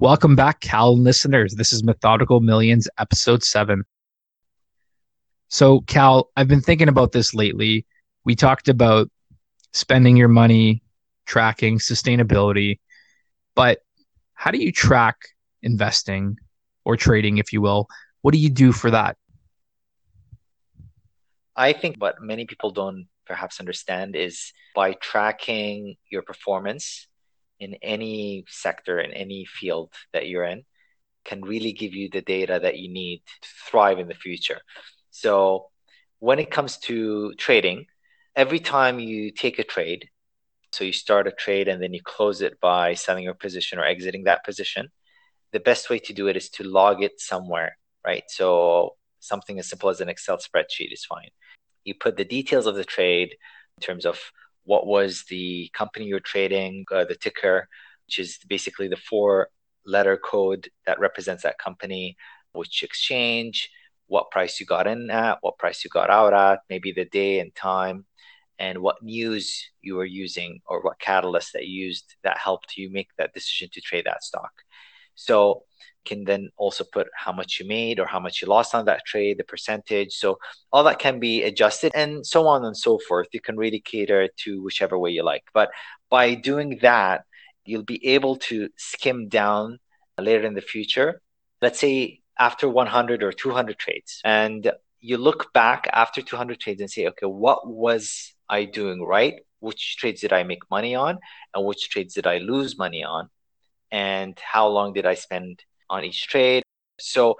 Welcome back, Cal listeners. This is Methodical Millions, episode seven. So, Cal, I've been thinking about this lately. We talked about spending your money, tracking, sustainability, but how do you track investing or trading, if you will? What do you do for that? I think what many people don't perhaps understand is by tracking your performance in any sector, in any field that you're in, can really give you the data that you need to thrive in the future. So, when it comes to trading, every time you take a trade, so you start a trade and then you close it by selling your position or exiting that position, the best way to do it is to log it somewhere, right? So, something as simple as an Excel spreadsheet is fine. You put the details of the trade in terms of what was the company you're trading, uh, the ticker, which is basically the four letter code that represents that company, which exchange, what price you got in at, what price you got out at, maybe the day and time, and what news you were using or what catalyst that you used that helped you make that decision to trade that stock. So can then also put how much you made or how much you lost on that trade, the percentage. So all that can be adjusted and so on and so forth. You can really cater to whichever way you like. But by doing that, you'll be able to skim down later in the future. Let's say after 100 or 200 trades, and you look back after 200 trades and say, okay, what was I doing right? Which trades did I make money on? And which trades did I lose money on? And how long did I spend on each trade. So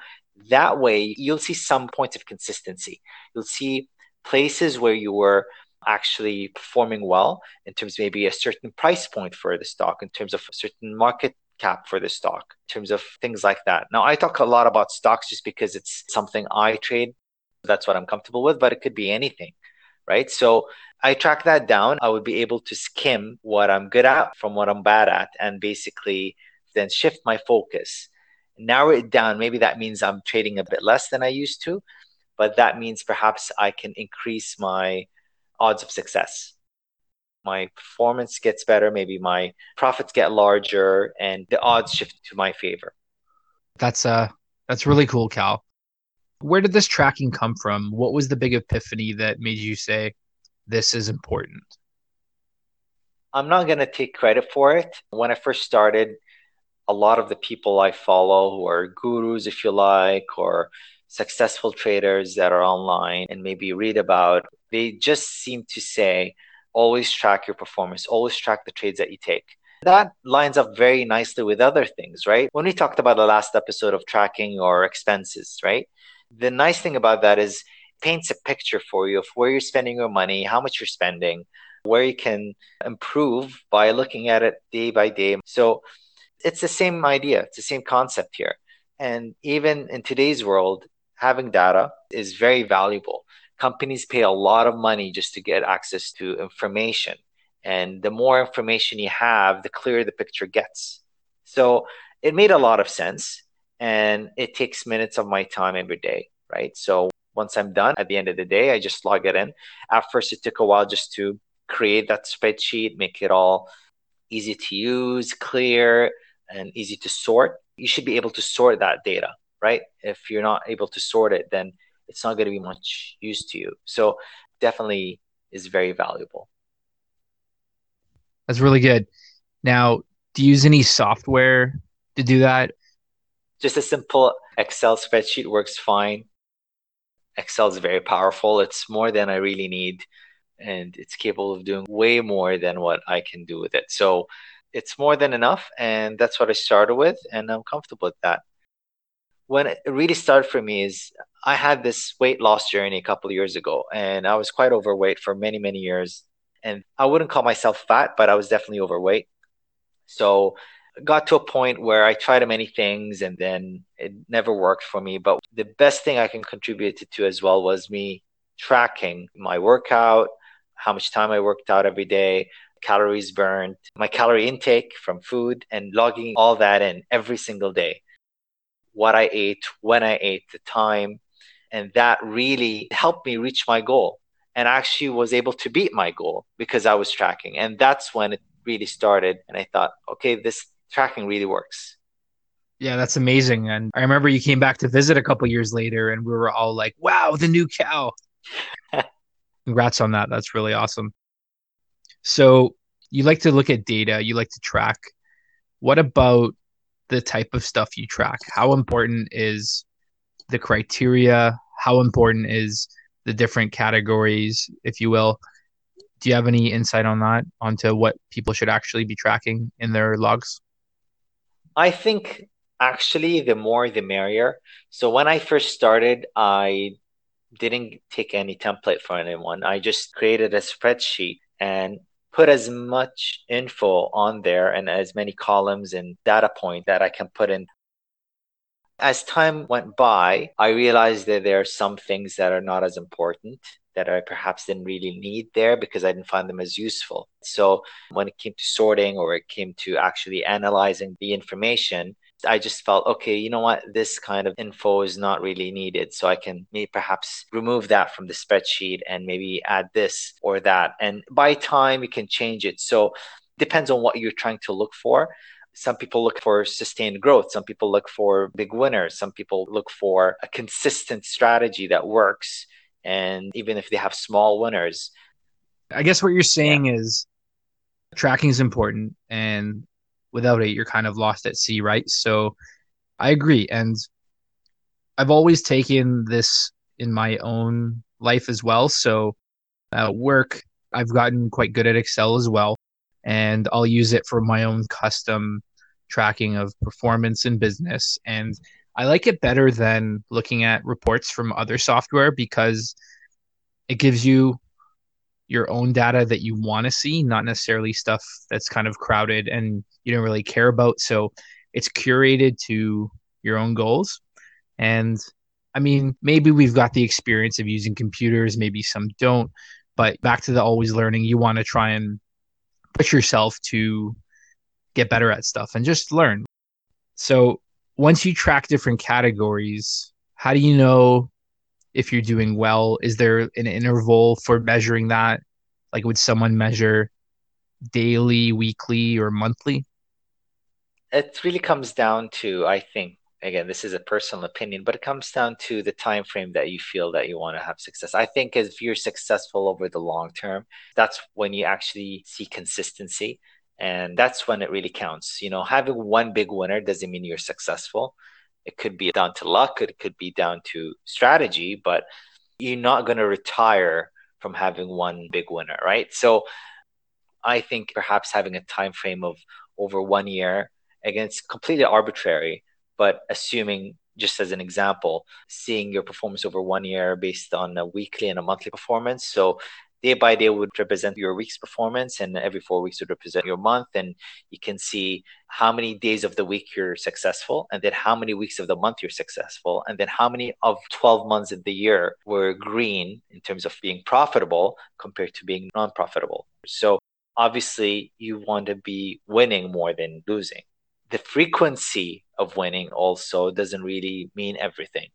that way, you'll see some points of consistency. You'll see places where you were actually performing well in terms maybe a certain price point for the stock, in terms of a certain market cap for the stock, in terms of things like that. Now, I talk a lot about stocks just because it's something I trade. That's what I'm comfortable with, but it could be anything, right? So I track that down. I would be able to skim what I'm good at from what I'm bad at and basically then shift my focus narrow it down. Maybe that means I'm trading a bit less than I used to, but that means perhaps I can increase my odds of success. My performance gets better, maybe my profits get larger, and the odds shift to my favor. That's uh that's really cool, Cal. Where did this tracking come from? What was the big epiphany that made you say this is important? I'm not going to take credit for it. When I first started, a lot of the people I follow who are gurus, if you like, or successful traders that are online and maybe read about, they just seem to say, always track your performance, always track the trades that you take. That lines up very nicely with other things, right? When we talked about the last episode of tracking your expenses, right? The nice thing about that is paints a picture for you of where you're spending your money, how much you're spending, where you can improve by looking at it day by day. So it's the same idea, it's the same concept here. And even in today's world, having data is very valuable. Companies pay a lot of money just to get access to information. And the more information you have, the clearer the picture gets. So it made a lot of sense. And it takes minutes of my time every day, right? So once I'm done at the end of the day, I just log it in. At first, it took a while just to create that spreadsheet, make it all easy to use, clear, and easy to sort, you should be able to sort that data, right? If you're not able to sort it, then it's not going to be much use to you. So definitely is very valuable. That's really good. Now, do you use any software to do that? Just a simple Excel spreadsheet works fine. Excel is very powerful. It's more than I really need, and it's capable of doing way more than what I can do with it. So it's more than enough and that's what i started with and i'm comfortable with that. When it really started for me is i had this weight loss journey a couple years ago and i was quite overweight for many many years and i wouldn't call myself fat but i was definitely overweight. So got to a point where i tried many things and then it never worked for me but the best thing i can contribute to as well was me tracking my workout how much time i worked out every day calories burned, my calorie intake from food, and logging all that in every single day. What I ate, when I ate, the time. And that really helped me reach my goal and actually was able to beat my goal because I was tracking. And that's when it really started. And I thought, okay, this tracking really works. Yeah, that's amazing. And I remember you came back to visit a couple years later and we were all like, wow, the new Cal. Congrats on that. That's really awesome. So you like to look at data, you like to track. What about the type of stuff you track? How important is the criteria? How important is the different categories, if you will? Do you have any insight on that, onto what people should actually be tracking in their logs? I think actually the more the merrier. So when I first started, I didn't take any template for anyone. I just created a spreadsheet and put as much info on there and as many columns and data point that I can put in. As time went by, I realized that there are some things that are not as important that I perhaps didn't really need there because I didn't find them as useful. So when it came to sorting or it came to actually analyzing the information, I just felt, okay, you know what? This kind of info is not really needed. So I can maybe perhaps remove that from the spreadsheet and maybe add this or that. And by time, you can change it. So depends on what you're trying to look for. Some people look for sustained growth. Some people look for big winners. Some people look for a consistent strategy that works. And even if they have small winners. I guess what you're saying yeah. is tracking is important and without it, you're kind of lost at sea, right? So I agree. And I've always taken this in my own life as well. So at work, I've gotten quite good at Excel as well. And I'll use it for my own custom tracking of performance in business. And I like it better than looking at reports from other software because it gives you your own data that you want to see, not necessarily stuff that's kind of crowded and you don't really care about. So it's curated to your own goals. And I mean, maybe we've got the experience of using computers, maybe some don't, but back to the always learning, you want to try and push yourself to get better at stuff and just learn. So once you track different categories, how do you know if you're doing well? Is there an interval for measuring that? Like, would someone measure daily, weekly, or monthly? It really comes down to, I think, again, this is a personal opinion, but it comes down to the time frame that you feel that you want to have success. I think if you're successful over the long term, that's when you actually see consistency. And that's when it really counts. You know, having one big winner doesn't mean you're successful. It could be down to luck, it could be down to strategy, but you're not going to retire from having one big winner, right? So I think perhaps having a time frame of over one year, again, it's completely arbitrary, but assuming just as an example, seeing your performance over one year based on a weekly and a monthly performance. So day by day would represent your week's performance and every four weeks would represent your month and you can see how many days of the week you're successful and then how many weeks of the month you're successful and then how many of 12 months of the year were green in terms of being profitable compared to being non-profitable. So obviously you want to be winning more than losing. The frequency of winning also doesn't really mean everything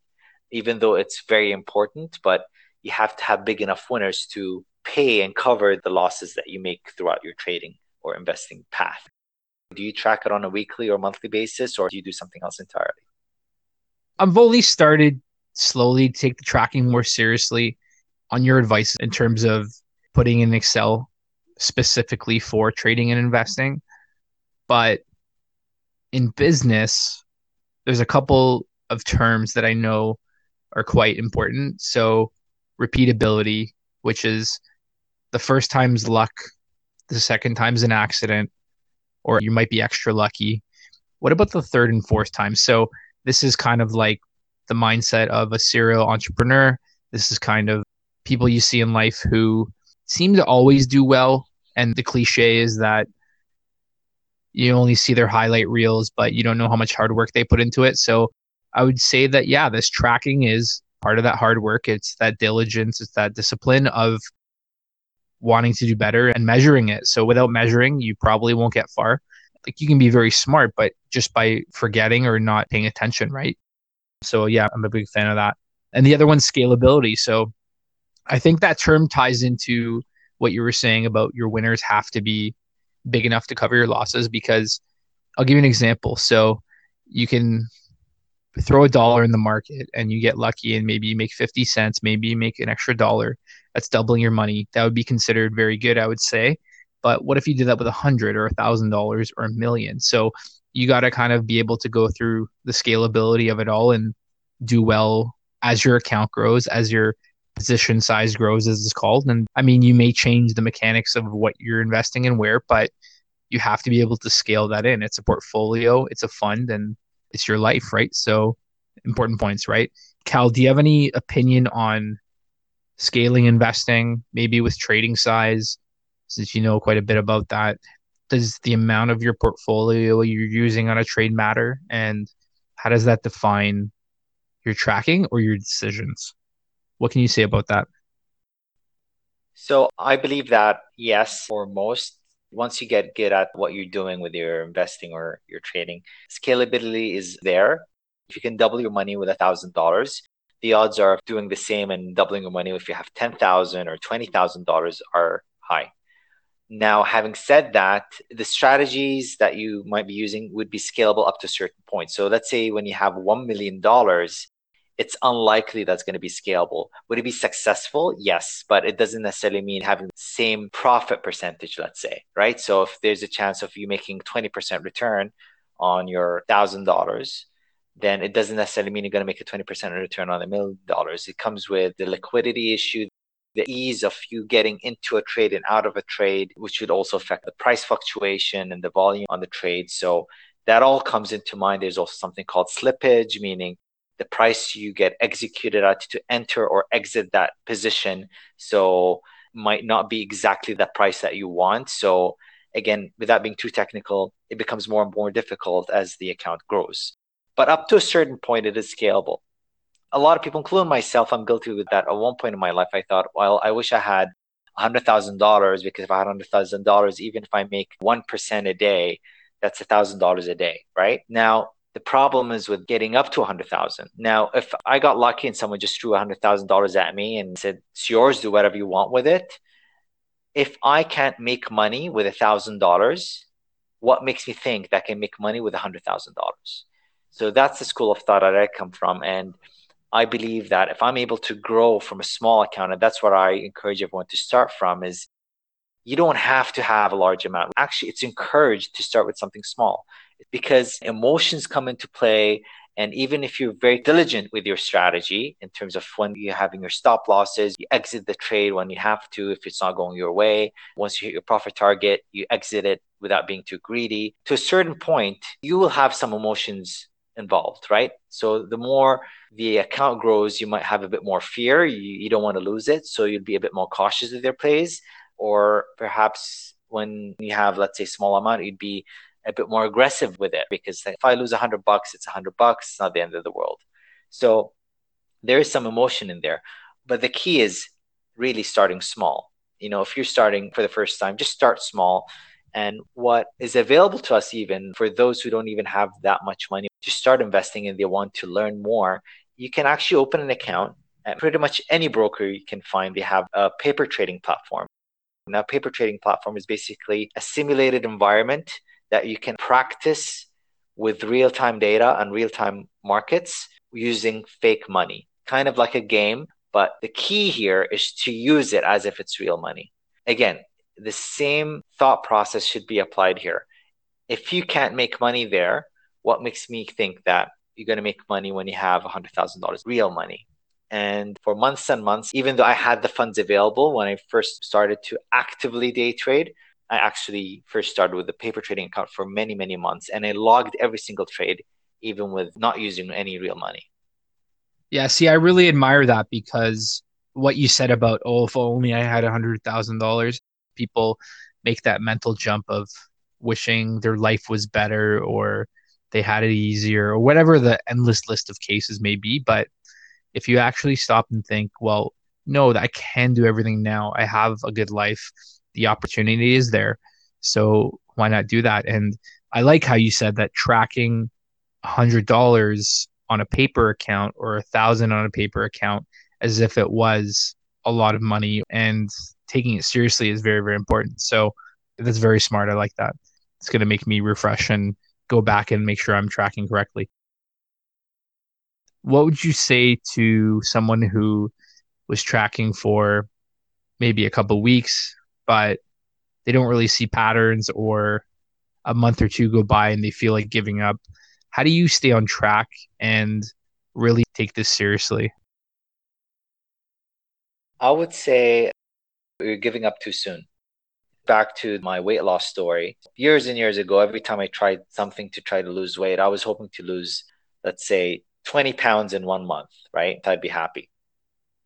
even though it's very important but you have to have big enough winners to pay and cover the losses that you make throughout your trading or investing path. Do you track it on a weekly or monthly basis, or do you do something else entirely? I've only started slowly to take the tracking more seriously on your advice in terms of putting in Excel specifically for trading and investing. But in business, there's a couple of terms that I know are quite important. So, repeatability, which is the first time's luck, the second time's an accident, or you might be extra lucky. What about the third and fourth time? So this is kind of like the mindset of a serial entrepreneur. This is kind of people you see in life who seem to always do well. And the cliche is that you only see their highlight reels, but you don't know how much hard work they put into it. So I would say that, yeah, this tracking is part of that hard work. It's that diligence, it's that discipline of wanting to do better and measuring it. So without measuring, you probably won't get far. Like you can be very smart, but just by forgetting or not paying attention, right? So yeah, I'm a big fan of that. And the other one's scalability. So I think that term ties into what you were saying about your winners have to be big enough to cover your losses because I'll give you an example. So you can throw a dollar in the market and you get lucky and maybe you make 50 cents, maybe you make an extra dollar. That's doubling your money. That would be considered very good, I would say. But what if you did that with a hundred or a thousand dollars or a million? So you got to kind of be able to go through the scalability of it all and do well as your account grows, as your position size grows, as it's called. And I mean, you may change the mechanics of what you're investing in where, but you have to be able to scale that in. It's a portfolio, it's a fund, and it's your life, right? So important points, right? Cal, do you have any opinion on scaling investing, maybe with trading size, since you know quite a bit about that? Does the amount of your portfolio you're using on a trade matter? And how does that define your tracking or your decisions? What can you say about that? So I believe that yes, for most once you get good at what you're doing with your investing or your trading, scalability is there. If you can double your money with a thousand dollars, the odds are of doing the same and doubling your money if you have 10,000 or twenty thousand dollars are high. Now, having said that, the strategies that you might be using would be scalable up to a certain point. So let's say when you have $1 million, it's unlikely that's going to be scalable. Would it be successful? Yes, but it doesn't necessarily mean having the same profit percentage, let's say, right? So if there's a chance of you making 20% return on your $1,000, then it doesn't necessarily mean you're going to make a 20% return on a million dollars. It comes with the liquidity issue, the ease of you getting into a trade and out of a trade, which would also affect the price fluctuation and the volume on the trade. So that all comes into mind. There's also something called slippage, meaning the price you get executed at to enter or exit that position. So might not be exactly the price that you want. So again, without being too technical, it becomes more and more difficult as the account grows. But up to a certain point, it is scalable. A lot of people, including myself, I'm guilty with that. At one point in my life, I thought, well, I wish I had $100,000 because if I had $100,000, even if I make 1% a day, that's $1,000 a day, right? Now, the problem is with getting up to 100,000. Now, if I got lucky and someone just threw $100,000 at me and said, it's yours, do whatever you want with it. If I can't make money with $1,000, what makes me think that I can make money with $100,000? So that's the school of thought that I come from. And I believe that if I'm able to grow from a small account, and that's what I encourage everyone to start from, is you don't have to have a large amount. Actually, it's encouraged to start with something small because emotions come into play. And even if you're very diligent with your strategy in terms of when you're having your stop losses, you exit the trade when you have to, if it's not going your way. Once you hit your profit target, you exit it without being too greedy. To a certain point, you will have some emotions involved, right? So the more the account grows, you might have a bit more fear. You, you don't want to lose it. So you'd be a bit more cautious with your plays. Or perhaps when you have, let's say, small amount, you'd be a bit more aggressive with it because if I lose a hundred bucks, it's a hundred bucks. It's not the end of the world. So there is some emotion in there, but the key is really starting small. You know, if you're starting for the first time, just start small. And what is available to us, even for those who don't even have that much money to start investing and they want to learn more, you can actually open an account at pretty much any broker you can find. They have a paper trading platform. Now, paper trading platform is basically a simulated environment that you can practice with real time data and real time markets using fake money, kind of like a game. But the key here is to use it as if it's real money. Again, the same thought process should be applied here. If you can't make money there, what makes me think that you're going to make money when you have $100,000 real money? And for months and months, even though I had the funds available when I first started to actively day trade, I actually first started with a paper trading account for many, many months and I logged every single trade, even with not using any real money. Yeah, see, I really admire that because what you said about, oh, if only I had a $100,000, people make that mental jump of wishing their life was better or they had it easier or whatever the endless list of cases may be. But if you actually stop and think, well, no, I can do everything now. I have a good life the opportunity is there. So why not do that? And I like how you said that tracking a hundred dollars on a paper account or a thousand on a paper account as if it was a lot of money and taking it seriously is very, very important. So that's very smart. I like that. It's going to make me refresh and go back and make sure I'm tracking correctly. What would you say to someone who was tracking for maybe a couple weeks, but they don't really see patterns or a month or two go by and they feel like giving up? How do you stay on track and really take this seriously? I would say you're giving up too soon. Back to my weight loss story. Years and years ago, every time I tried something to try to lose weight, I was hoping to lose, let's say, 20 pounds in one month, right? I'd be happy.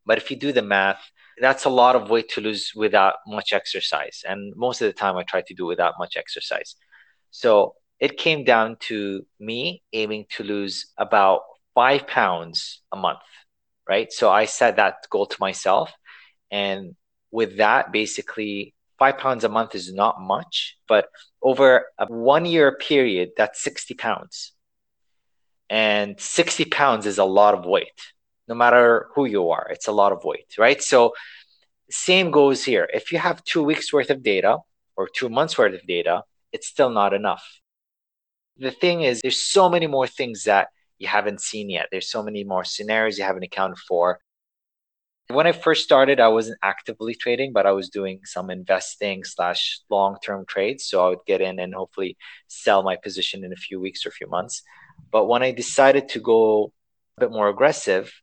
But if you do the math, that's a lot of weight to lose without much exercise. And most of the time, I try to do without much exercise. So it came down to me aiming to lose about five pounds a month, right? So I set that goal to myself. And with that, basically, five pounds a month is not much, but over a one year period, that's 60 pounds. And 60 pounds is a lot of weight, no matter who you are, it's a lot of weight, right? So, same goes here. If you have two weeks worth of data or two months worth of data, it's still not enough. The thing is, there's so many more things that you haven't seen yet. There's so many more scenarios you haven't accounted for. When I first started, I wasn't actively trading, but I was doing some investing slash long term trades. So I would get in and hopefully sell my position in a few weeks or a few months. But when I decided to go a bit more aggressive,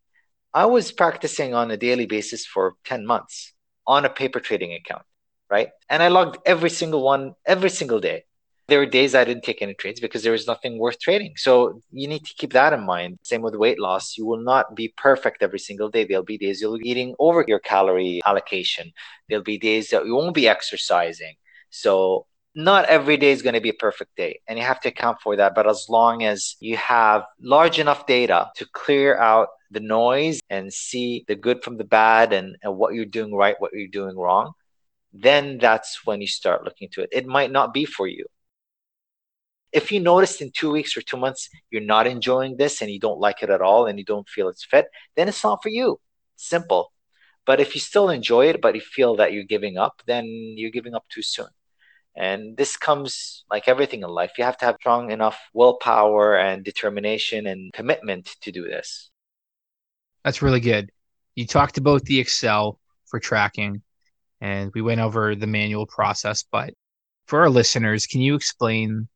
I was practicing on a daily basis for 10 months on a paper trading account, right? And I logged every single one every single day there were days I didn't take any trades because there was nothing worth trading. So you need to keep that in mind. Same with weight loss. You will not be perfect every single day. There'll be days you'll be eating over your calorie allocation. There'll be days that you won't be exercising. So not every day is going to be a perfect day and you have to account for that. But as long as you have large enough data to clear out the noise and see the good from the bad and, and what you're doing right, what you're doing wrong, then that's when you start looking to it. It might not be for you if you notice in two weeks or two months you're not enjoying this and you don't like it at all and you don't feel it's fit, then it's not for you. Simple. But if you still enjoy it, but you feel that you're giving up, then you're giving up too soon. And this comes like everything in life. You have to have strong enough willpower and determination and commitment to do this. That's really good. You talked about the Excel for tracking, and we went over the manual process. But for our listeners, can you explain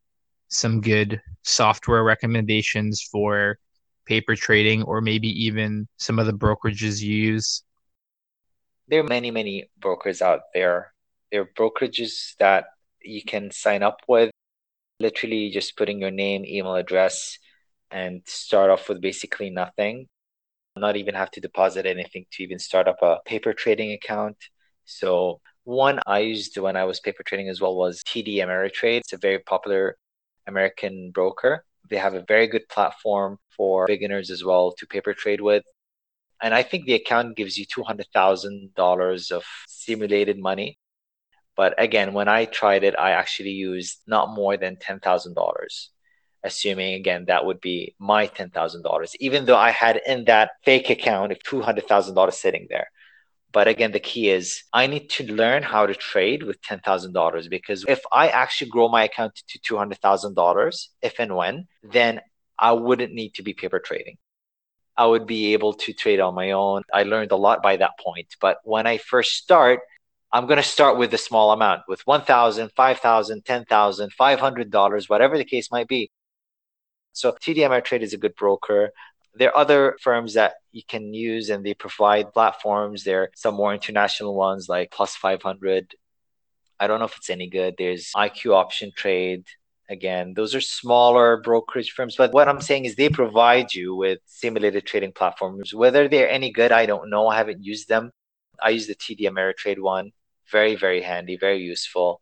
some good software recommendations for paper trading or maybe even some of the brokerages you use? There are many, many brokers out there. There are brokerages that you can sign up with, literally just putting your name, email address, and start off with basically nothing. Not even have to deposit anything to even start up a paper trading account. So, one I used when I was paper trading as well was TD Ameritrade. It's a very popular American broker. They have a very good platform for beginners as well to paper trade with. And I think the account gives you $200,000 of simulated money. But again, when I tried it, I actually used not more than $10,000, assuming again that would be my $10,000, even though I had in that fake account $200,000 sitting there. But again, the key is I need to learn how to trade with $10,000 because if I actually grow my account to $200,000, if and when, then I wouldn't need to be paper trading. I would be able to trade on my own. I learned a lot by that point. But when I first start, I'm going to start with a small amount with $1,000, $5,000, $10,000, $500, whatever the case might be. So TD Ameritrade is a good broker there are other firms that you can use and they provide platforms. There are some more international ones like Plus 500. I don't know if it's any good. There's IQ Option Trade. Again, those are smaller brokerage firms. But what I'm saying is they provide you with simulated trading platforms. Whether they're any good, I don't know. I haven't used them. I use the TD Ameritrade one. Very, very handy, very useful.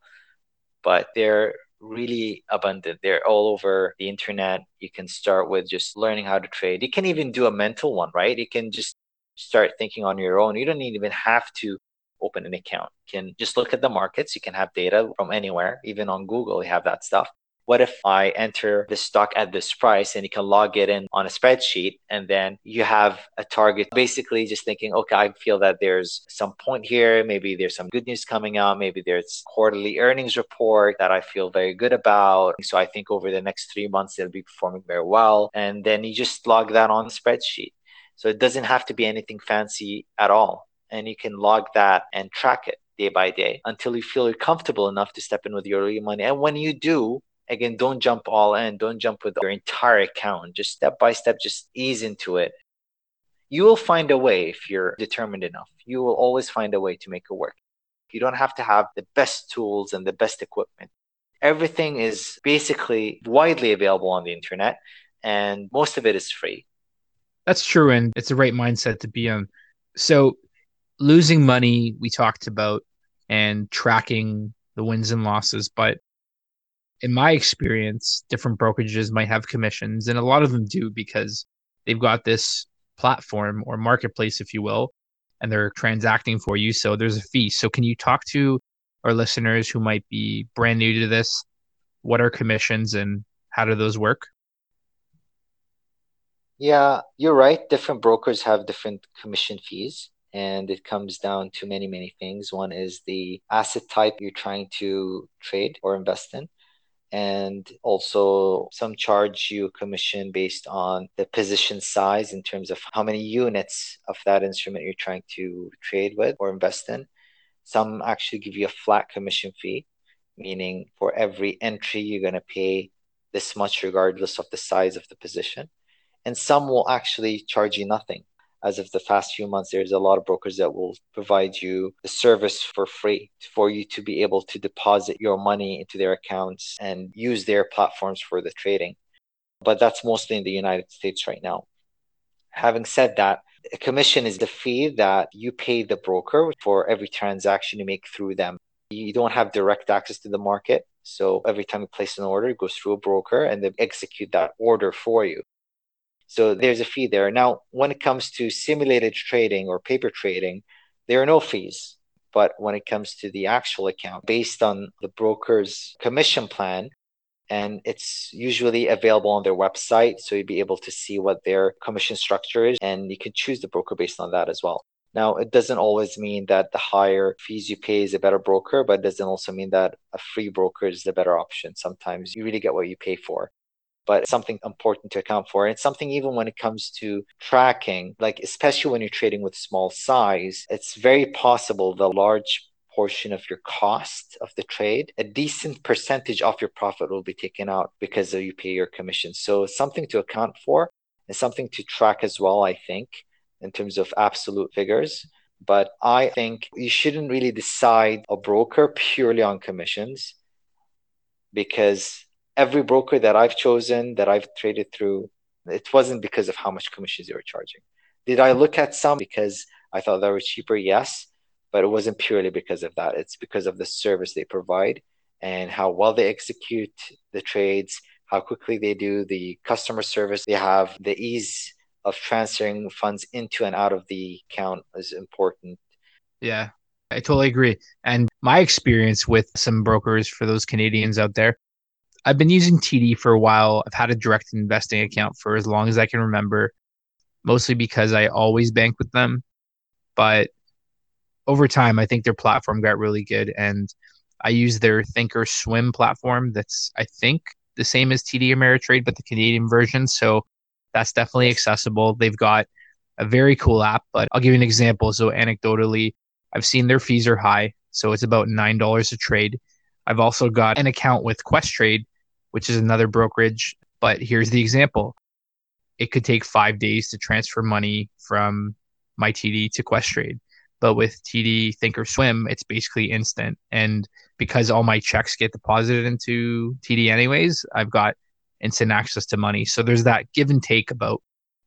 But they're really abundant. They're all over the internet. You can start with just learning how to trade. You can even do a mental one, right? You can just start thinking on your own. You don't even have to open an account. You can just look at the markets. You can have data from anywhere, even on Google, you have that stuff. What if I enter the stock at this price and you can log it in on a spreadsheet and then you have a target basically just thinking, okay, I feel that there's some point here. Maybe there's some good news coming out. Maybe there's quarterly earnings report that I feel very good about. So I think over the next three months, it'll be performing very well. And then you just log that on the spreadsheet. So it doesn't have to be anything fancy at all. And you can log that and track it day by day until you feel comfortable enough to step in with your money. And when you do, again don't jump all in. Don't jump with your entire account. Just step by step just ease into it. You will find a way if you're determined enough. You will always find a way to make it work. You don't have to have the best tools and the best equipment. Everything is basically widely available on the internet and most of it is free. That's true and it's the right mindset to be in. So losing money we talked about and tracking the wins and losses but in my experience, different brokerages might have commissions, and a lot of them do because they've got this platform or marketplace, if you will, and they're transacting for you. So there's a fee. So can you talk to our listeners who might be brand new to this? What are commissions and how do those work? Yeah, you're right. Different brokers have different commission fees and it comes down to many many things one is the asset type you're trying to trade or invest in and also some charge you commission based on the position size in terms of how many units of that instrument you're trying to trade with or invest in. Some actually give you a flat commission fee, meaning for every entry, you're going to pay this much regardless of the size of the position. And some will actually charge you nothing as of the past few months, there's a lot of brokers that will provide you the service for free for you to be able to deposit your money into their accounts and use their platforms for the trading. But that's mostly in the United States right now. Having said that, a commission is the fee that you pay the broker for every transaction you make through them. You don't have direct access to the market. So every time you place an order, it goes through a broker and they execute that order for you. So there's a fee there. Now, when it comes to simulated trading or paper trading, there are no fees. But when it comes to the actual account, based on the broker's commission plan, and it's usually available on their website. So you'd be able to see what their commission structure is, and you can choose the broker based on that as well. Now, it doesn't always mean that the higher fees you pay is a better broker, but it doesn't also mean that a free broker is the better option. Sometimes you really get what you pay for but something important to account for. And something even when it comes to tracking, like especially when you're trading with small size, it's very possible the large portion of your cost of the trade, a decent percentage of your profit will be taken out because you pay your commission. So something to account for and something to track as well, I think, in terms of absolute figures. But I think you shouldn't really decide a broker purely on commissions because every broker that I've chosen that I've traded through, it wasn't because of how much commissions they were charging. Did I look at some because I thought they were cheaper? Yes, but it wasn't purely because of that. It's because of the service they provide and how well they execute the trades, how quickly they do the customer service they have, the ease of transferring funds into and out of the account is important. Yeah, I totally agree. And my experience with some brokers for those Canadians out there, I've been using TD for a while. I've had a direct investing account for as long as I can remember, mostly because I always bank with them. But over time, I think their platform got really good. And I use their Thinkorswim platform that's, I think, the same as TD Ameritrade, but the Canadian version. So that's definitely accessible. They've got a very cool app, but I'll give you an example. So, anecdotally, I've seen their fees are high. So it's about $9 a trade. I've also got an account with Questrade which is another brokerage. But here's the example it could take five days to transfer money from my TD to Questrade. But with TD Thinkorswim, it's basically instant. And because all my checks get deposited into TD anyways, I've got instant access to money. So there's that give and take about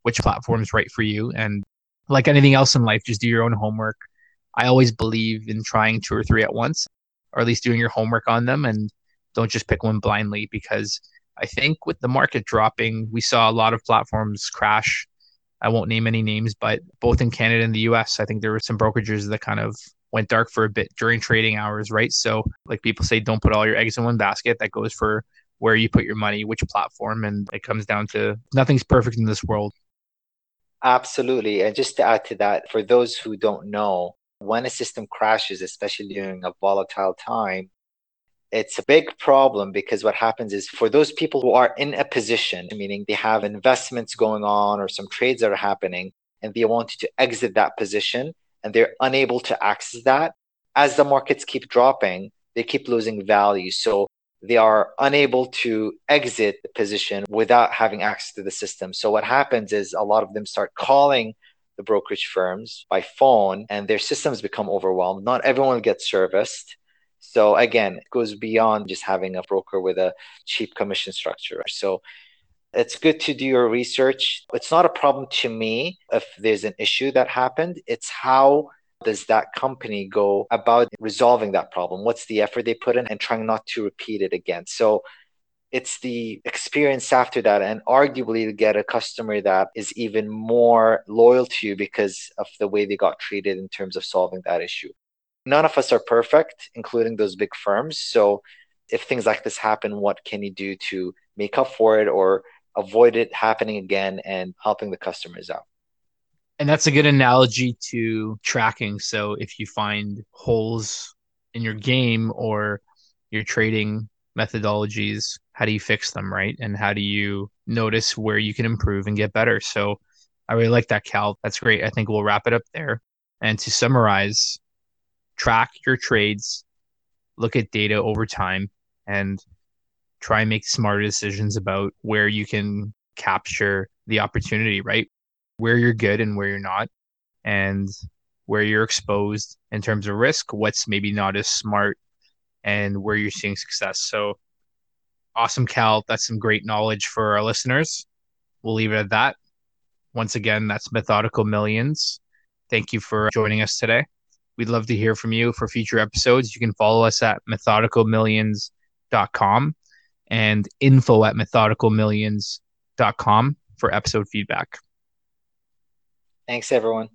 which platform is right for you. And like anything else in life, just do your own homework. I always believe in trying two or three at once, or at least doing your homework on them. And don't just pick one blindly because I think with the market dropping, we saw a lot of platforms crash. I won't name any names, but both in Canada and the US, I think there were some brokerages that kind of went dark for a bit during trading hours, right? So, like people say, don't put all your eggs in one basket. That goes for where you put your money, which platform, and it comes down to nothing's perfect in this world. Absolutely. And just to add to that, for those who don't know, when a system crashes, especially during a volatile time, it's a big problem because what happens is for those people who are in a position, meaning they have investments going on or some trades that are happening, and they want to exit that position and they're unable to access that, as the markets keep dropping, they keep losing value. So they are unable to exit the position without having access to the system. So what happens is a lot of them start calling the brokerage firms by phone and their systems become overwhelmed. Not everyone gets serviced. So again, it goes beyond just having a broker with a cheap commission structure. So it's good to do your research. It's not a problem to me if there's an issue that happened. It's how does that company go about resolving that problem? What's the effort they put in and trying not to repeat it again? So it's the experience after that and arguably to get a customer that is even more loyal to you because of the way they got treated in terms of solving that issue. None of us are perfect, including those big firms. So if things like this happen, what can you do to make up for it or avoid it happening again and helping the customers out? And that's a good analogy to tracking. So if you find holes in your game or your trading methodologies, how do you fix them, right? And how do you notice where you can improve and get better? So I really like that, Cal. That's great. I think we'll wrap it up there. And to summarize, track your trades, look at data over time, and try and make smarter decisions about where you can capture the opportunity, right? where you're good and where you're not, and where you're exposed in terms of risk, what's maybe not as smart, and where you're seeing success. So, awesome, Cal. That's some great knowledge for our listeners. We'll leave it at that. Once again, that's Methodical Millions. Thank you for joining us today. We'd love to hear from you for future episodes. You can follow us at methodicalmillions.com and info at methodicalmillions.com for episode feedback. Thanks, everyone.